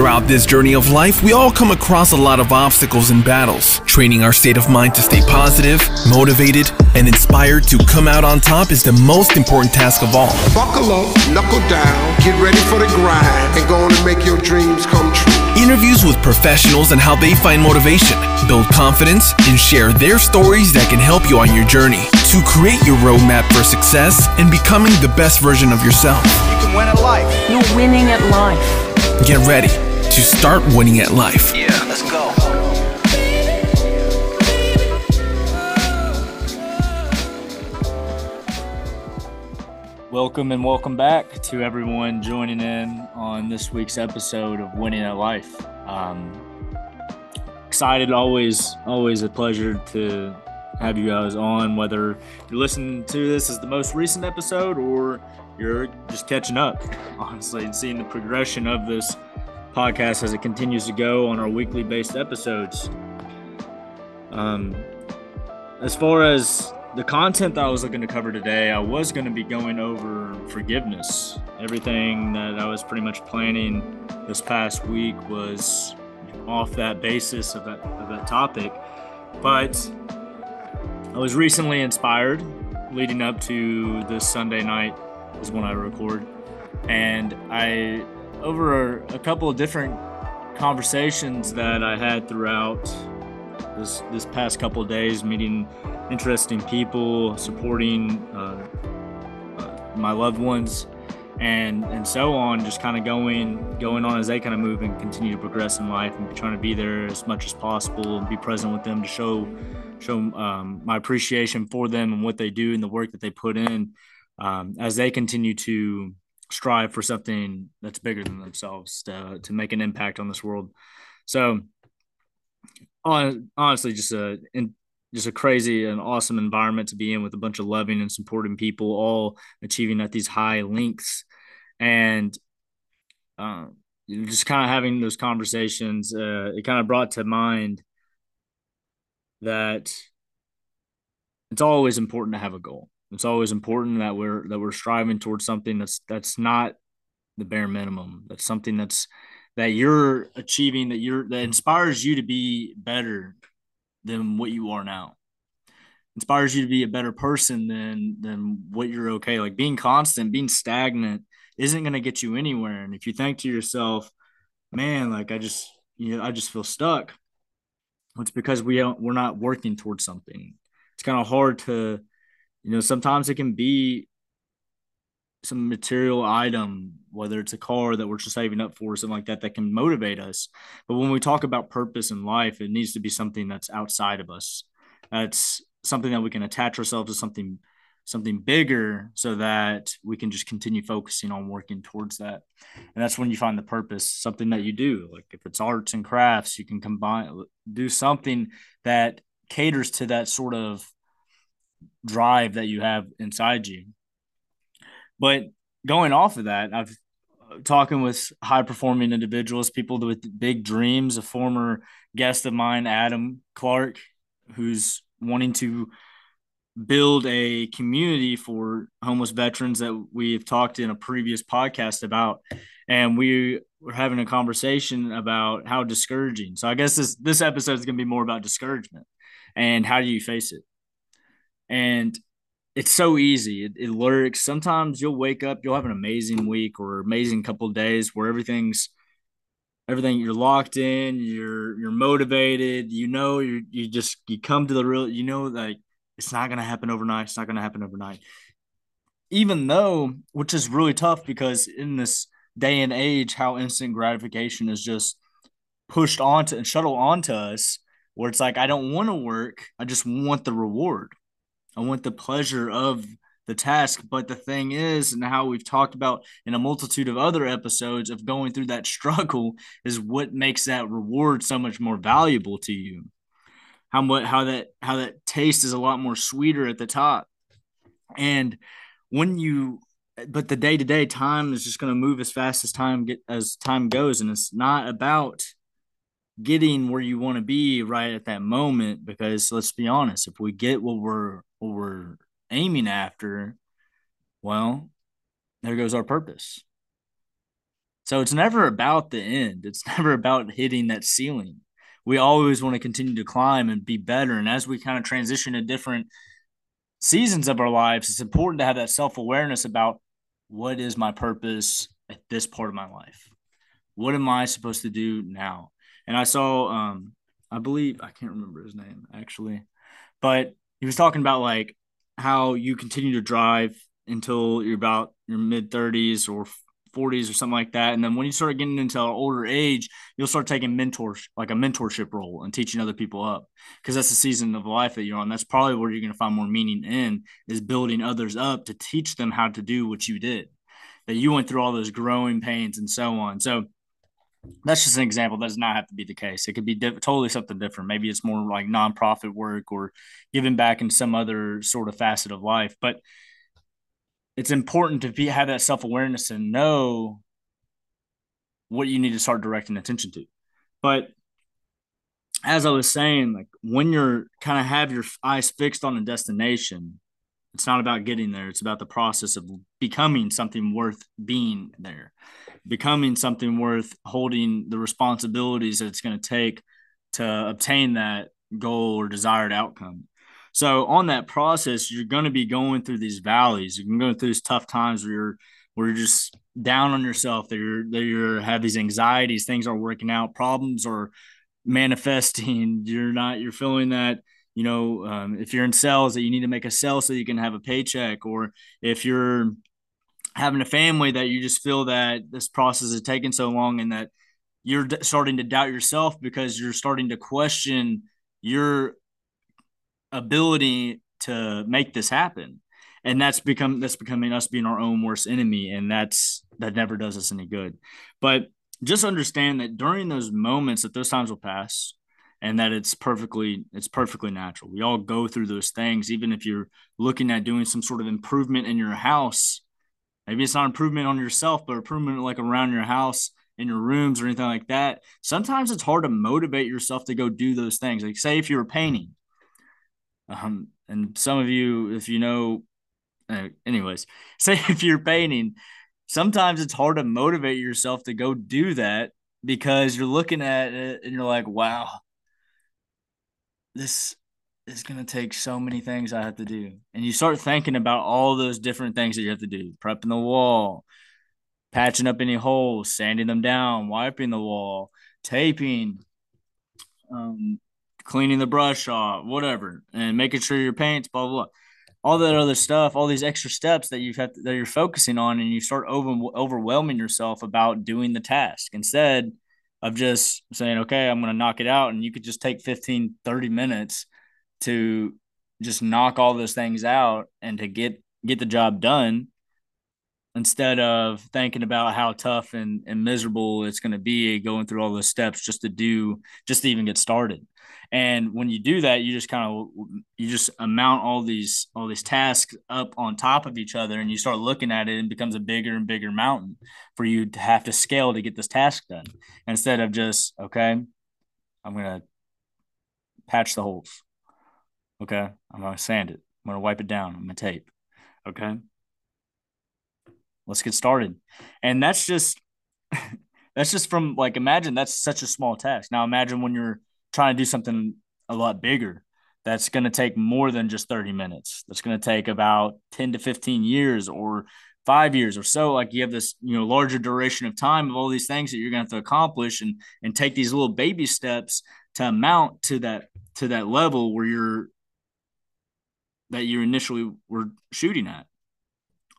Throughout this journey of life, we all come across a lot of obstacles and battles. Training our state of mind to stay positive, motivated, and inspired to come out on top is the most important task of all. Buckle up, knuckle down, get ready for the grind, and go on and make your dreams come true. Interviews with professionals and how they find motivation, build confidence, and share their stories that can help you on your journey to create your roadmap for success and becoming the best version of yourself. You can win at life. You're winning at life. Get ready to start winning at life. Yeah, let's go. Welcome and welcome back to everyone joining in on this week's episode of Winning at Life. Um, excited, always, always a pleasure to have you guys on. Whether you're listening to this as the most recent episode or you're just catching up, honestly, and seeing the progression of this podcast as it continues to go on our weekly based episodes. Um, as far as the content that I was looking to cover today, I was going to be going over forgiveness. Everything that I was pretty much planning this past week was off that basis of that, of that topic. But I was recently inspired leading up to this Sunday night is when I record. And I, over a, couple of different conversations that I had throughout this this past couple of days, meeting interesting people, supporting uh, uh, my loved ones, and and so on. Just kind of going going on as they kind of move and continue to progress in life, and trying to be there as much as possible and be present with them to show show um, my appreciation for them and what they do and the work that they put in um, as they continue to strive for something that's bigger than themselves to, to make an impact on this world. So honestly, just a just a crazy and awesome environment to be in with a bunch of loving and supporting people, all achieving at these high lengths, and uh, just kind of having those conversations. Uh, it kind of brought to mind that it's always important to have a goal. It's always important that we're that we're striving towards something that's that's not the bare minimum. That's something that's that you're achieving that you're that inspires you to be better than what you are now. Inspires you to be a better person than than what you're okay. Like being constant being stagnant isn't going to get you anywhere. And if you think to yourself man like i just you know i just feel stuck it's because we don't we're not working towards something. It's kind of hard to you know sometimes it can be some material item, whether it's a car that we're just saving up for, or something like that, that can motivate us. But when we talk about purpose in life, it needs to be something that's outside of us. That's something that we can attach ourselves to something something bigger so that we can just continue focusing on working towards that and that's when you find the purpose something that you do like if it's arts and crafts you can combine do something that caters to that sort of drive that you have inside you but going off of that, I've uh, talking with high performing individuals, people with big dreams. A former guest of mine, Adam Clark, who's wanting to build a community for homeless veterans that we've talked in a previous podcast about. And we were having a conversation about how discouraging. So I guess this this episode is going to be more about discouragement and how do you face it. And it's so easy. It, it lurks. Sometimes you'll wake up, you'll have an amazing week or amazing couple days where everything's everything you're locked in, you're you're motivated, you know you you just you come to the real you know like it's not gonna happen overnight, it's not gonna happen overnight. Even though, which is really tough because in this day and age, how instant gratification is just pushed onto and shuttled onto us, where it's like I don't want to work, I just want the reward I want the pleasure of the task. But the thing is, and how we've talked about in a multitude of other episodes of going through that struggle is what makes that reward so much more valuable to you. How much how that how that taste is a lot more sweeter at the top. And when you but the day to day time is just going to move as fast as time get as time goes and it's not about getting where you want to be right at that moment because let's be honest if we get what we're what we're aiming after well there goes our purpose So it's never about the end. It's never about hitting that ceiling. We always want to continue to climb and be better. And as we kind of transition to different seasons of our lives, it's important to have that self awareness about what is my purpose at this part of my life. What am I supposed to do now? And I saw, um, I believe I can't remember his name actually, but he was talking about like how you continue to drive until you're about your mid 30s or 40s or something like that. And then when you start getting into an older age, you'll start taking mentors, like a mentorship role and teaching other people up because that's the season of life that you're on. That's probably where you're going to find more meaning in is building others up to teach them how to do what you did, that you went through all those growing pains and so on. So that's just an example. That does not have to be the case. It could be totally something different. Maybe it's more like nonprofit work or giving back in some other sort of facet of life. But it's important to be have that self awareness and know what you need to start directing attention to. But as I was saying, like when you're kind of have your eyes fixed on a destination, it's not about getting there. It's about the process of becoming something worth being there, becoming something worth holding the responsibilities that it's going to take to obtain that goal or desired outcome. So on that process, you're going to be going through these valleys. You can go through these tough times where you're where you're just down on yourself. That you're that you have these anxieties. Things aren't working out. Problems are manifesting. You're not. You're feeling that. You know, um, if you're in sales, that you need to make a sale so you can have a paycheck, or if you're having a family that you just feel that this process is taking so long and that you're starting to doubt yourself because you're starting to question your ability to make this happen. And that's become that's becoming us being our own worst enemy and that's that never does us any good. But just understand that during those moments that those times will pass and that it's perfectly it's perfectly natural. We all go through those things even if you're looking at doing some sort of improvement in your house. Maybe it's not improvement on yourself but improvement like around your house in your rooms or anything like that. Sometimes it's hard to motivate yourself to go do those things. Like say if you were painting. Um, and some of you, if you know, uh, anyways, say if you're painting, sometimes it's hard to motivate yourself to go do that because you're looking at it and you're like, wow, this is going to take so many things I have to do. And you start thinking about all those different things that you have to do prepping the wall, patching up any holes, sanding them down, wiping the wall, taping, um, cleaning the brush off, whatever, and making sure your paints, blah, blah, blah. All that other stuff, all these extra steps that you have to, that you're focusing on, and you start over, overwhelming yourself about doing the task instead of just saying, okay, I'm going to knock it out. And you could just take 15, 30 minutes to just knock all those things out and to get get the job done instead of thinking about how tough and, and miserable it's going to be going through all those steps just to do just to even get started. And when you do that you just kind of you just amount all these all these tasks up on top of each other and you start looking at it and it becomes a bigger and bigger mountain for you to have to scale to get this task done. Instead of just okay i'm going to patch the holes. Okay i'm going to sand it. I'm going to wipe it down. I'm going to tape. Okay let's get started. And that's just that's just from like imagine that's such a small task. Now imagine when you're trying to do something a lot bigger. That's going to take more than just 30 minutes. That's going to take about 10 to 15 years or five years or so. Like you have this, you know, larger duration of time of all these things that you're going to have to accomplish and and take these little baby steps to amount to that to that level where you're that you initially were shooting at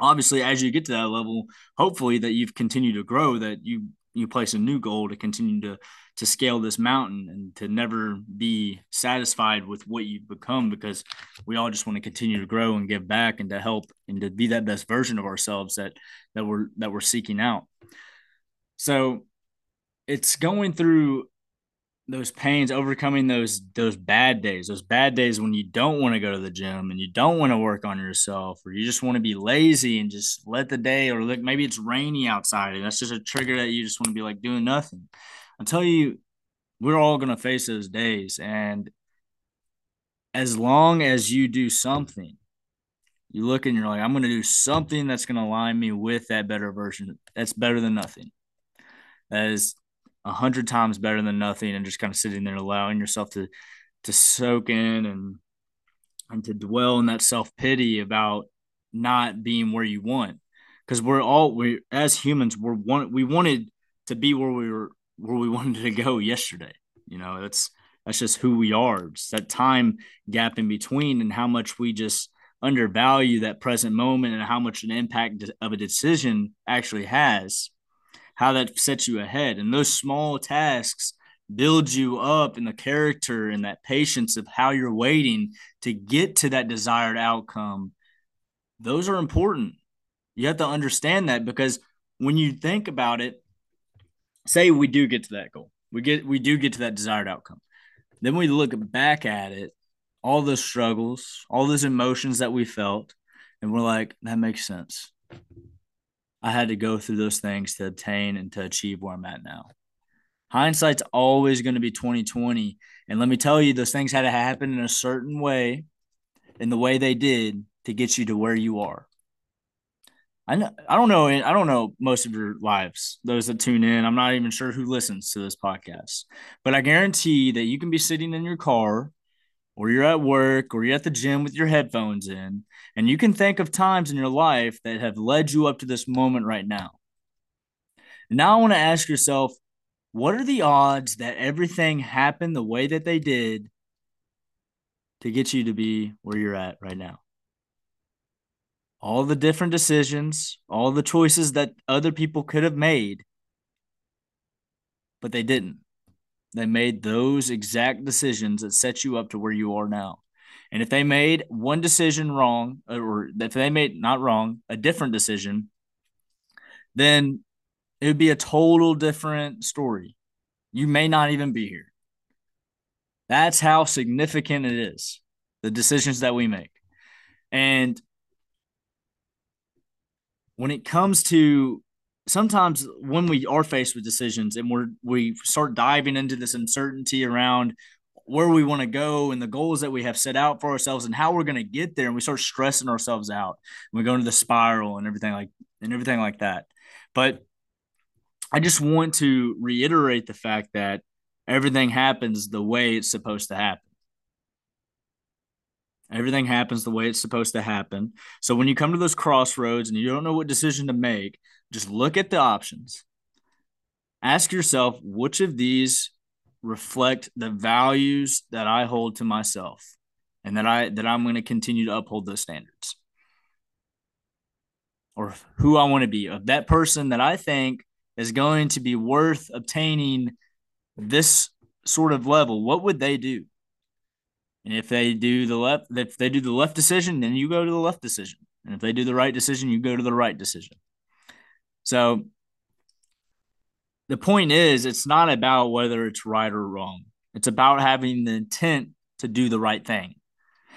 obviously as you get to that level hopefully that you've continued to grow that you you place a new goal to continue to to scale this mountain and to never be satisfied with what you've become because we all just want to continue to grow and give back and to help and to be that best version of ourselves that that we're that we're seeking out. So it's going through those pains, overcoming those those bad days, those bad days when you don't want to go to the gym and you don't want to work on yourself, or you just want to be lazy and just let the day, or like maybe it's rainy outside and that's just a trigger that you just want to be like doing nothing. I tell you, we're all gonna face those days, and as long as you do something, you look and you're like, I'm gonna do something that's gonna align me with that better version. That's better than nothing. is a hundred times better than nothing and just kind of sitting there allowing yourself to to soak in and and to dwell in that self-pity about not being where you want. Because we're all we as humans we're one we wanted to be where we were where we wanted to go yesterday. You know that's that's just who we are. It's that time gap in between and how much we just undervalue that present moment and how much an impact of a decision actually has how that sets you ahead. And those small tasks build you up in the character and that patience of how you're waiting to get to that desired outcome. Those are important. You have to understand that because when you think about it, say we do get to that goal, we get we do get to that desired outcome. Then we look back at it, all those struggles, all those emotions that we felt, and we're like, that makes sense. I had to go through those things to obtain and to achieve where I'm at now. Hindsight's always going to be 2020. And let me tell you, those things had to happen in a certain way, in the way they did to get you to where you are. I know, I don't know I don't know most of your lives, those that tune in. I'm not even sure who listens to this podcast. But I guarantee that you can be sitting in your car or you're at work or you're at the gym with your headphones in, and you can think of times in your life that have led you up to this moment right now. Now I want to ask yourself, what are the odds that everything happened the way that they did to get you to be where you're at right now? All the different decisions, all the choices that other people could have made, but they didn't. They made those exact decisions that set you up to where you are now. And if they made one decision wrong, uh, or if they made not wrong, a different decision, then it would be a total different story. You may not even be here. That's how significant it is, the decisions that we make. And when it comes to sometimes when we are faced with decisions and we're we start diving into this uncertainty around where we want to go and the goals that we have set out for ourselves and how we're going to get there and we start stressing ourselves out and we go into the spiral and everything like and everything like that but i just want to reiterate the fact that everything happens the way it's supposed to happen Everything happens the way it's supposed to happen. So when you come to those crossroads and you don't know what decision to make, just look at the options. Ask yourself which of these reflect the values that I hold to myself and that I that I'm going to continue to uphold those standards. Or who I want to be, of that person that I think is going to be worth obtaining this sort of level, what would they do? And if they do the left, if they do the left decision, then you go to the left decision. And if they do the right decision, you go to the right decision. So the point is, it's not about whether it's right or wrong. It's about having the intent to do the right thing.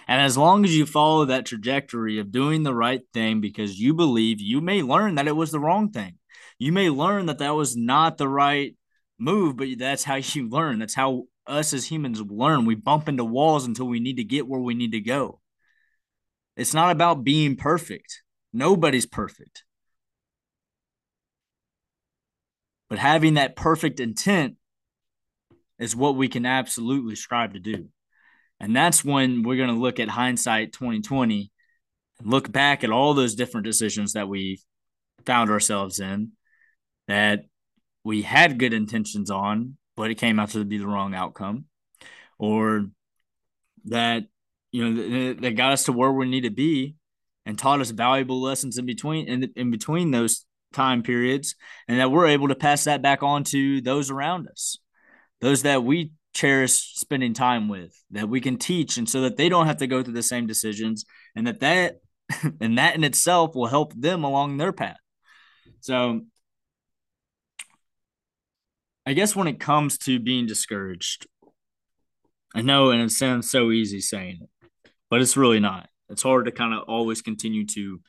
And as long as you follow that trajectory of doing the right thing because you believe, you may learn that it was the wrong thing. You may learn that that was not the right move, but that's how you learn. That's how us as humans learn. We bump into walls until we need to get where we need to go. It's not about being perfect. Nobody's perfect. But having that perfect intent is what we can absolutely strive to do. And that's when we're going to look at hindsight 2020 and look back at all those different decisions that we found ourselves in that we had good intentions on, but it came out to be the wrong outcome, or that you know that got us to where we need to be and taught us valuable lessons in between in, in between those time periods and that we're able to pass that back on to those around us those that we cherish spending time with that we can teach and so that they don't have to go through the same decisions and that that and that in itself will help them along their path. So i guess when it comes to being discouraged i know and it sounds so easy saying it but it's really not. It's hard to kind of always continue to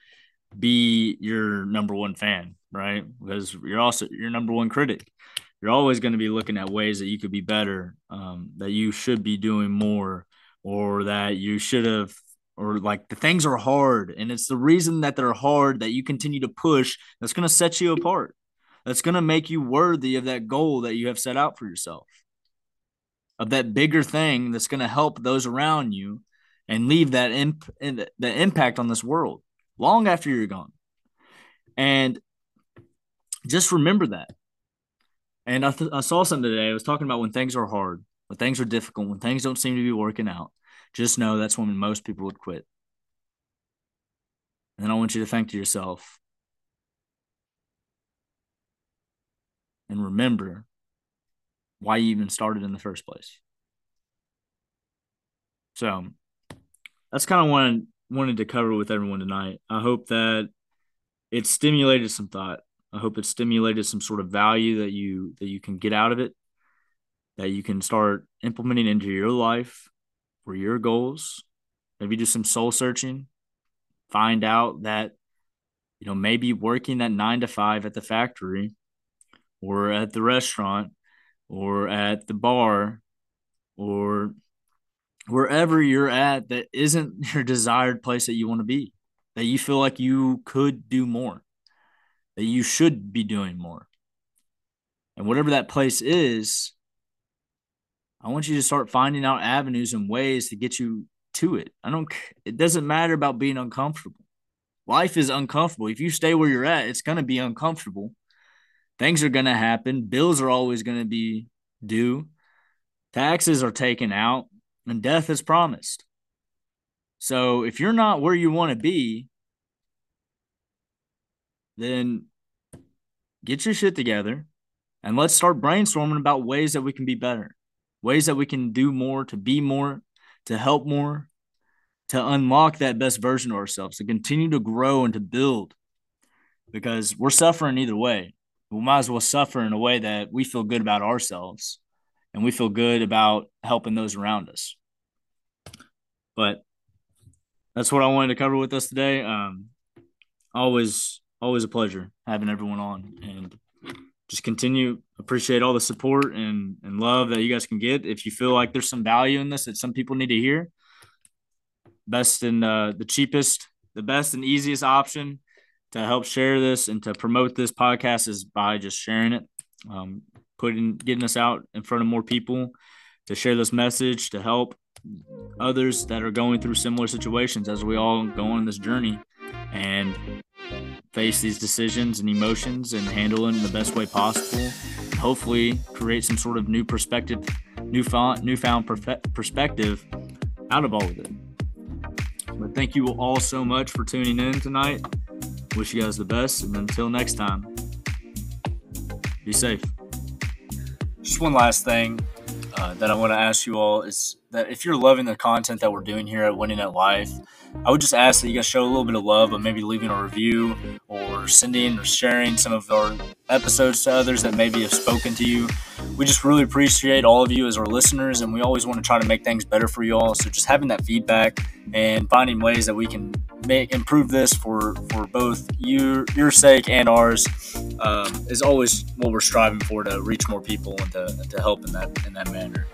be your number one fan, right? Because you're also your number one critic. You're always going to be looking at ways that you could be better, um, that you should be doing more, or that you should have, or like the things are hard. And it's the reason that they're hard that you continue to push that's going to set you apart. that's going to make you worthy of that goal that you have set out for yourself, of that bigger thing that's going to help those around you and leave that imp- the impact on this world long after you're gone. And just remember that. And I, th- I saw something today. I was talking about when things are hard, when things are difficult, when things don't seem to be working out. Just know that's when most people would quit. And then I want you to think to yourself and remember why you even started in the first place. So that's kind of I wanted to cover with everyone tonight. I hope that it stimulated some thought. I hope it stimulated some sort of value that you that you can get out of it, that you can start implementing into your life for your goals. Maybe do some soul searching, find out that you know maybe working that nine to five at the factory or at the restaurant or at the bar or wherever you're at that isn't your desired place that you want to be, that you feel like you could do more, that you should be doing more. And whatever that place is, I want you to start finding out avenues and ways to get you to it. I don't, it doesn't matter about being uncomfortable. Life is uncomfortable. If you stay where you're at, it's going to be uncomfortable. Things are going to happen. Bills are always going to be due. Taxes are taken out and death is promised. So if you're not where you want to be, then get your shit together and let's start brainstorming about ways that we can be better, ways that we can do more, to be more, to help more, to unlock that best version of ourselves, to continue to grow and to build because we're suffering either way. We might as well suffer in a way that we feel good about ourselves and we feel good about helping those around us. But that's what I wanted to cover with us today. Um, always, always a pleasure having everyone on, and just continue appreciate all the support and and love that you guys can get. If you feel like there's some value in this that some people need to hear, best and uh, the cheapest, the best and easiest option to help share this and to promote this podcast is by just sharing it. Um, putting getting us out in front of more people to share this message to help others that are going through similar situations as we all go on this journey and face these decisions and emotions and handle them in the best way possible. Hopefully, create some sort of new perspective, newfound newfound perspective out of all of it. But thank you all so much for tuning in tonight. Wish you guys the best, and until next time, be safe. Just one last thing uh, that I want to ask you all is that if you're loving the content that we're doing here at Winning at Life, I would just ask that you guys show a little bit of love by maybe leaving a review or sending or sharing some of our episodes to others that maybe have spoken to you. We just really appreciate all of you as our listeners, and we always want to try to make things better for you all. So just having that feedback and finding ways that we can make improve this for for both your your sake and ours um, is always what we're striving for to reach more people and to, to help in that in that manner.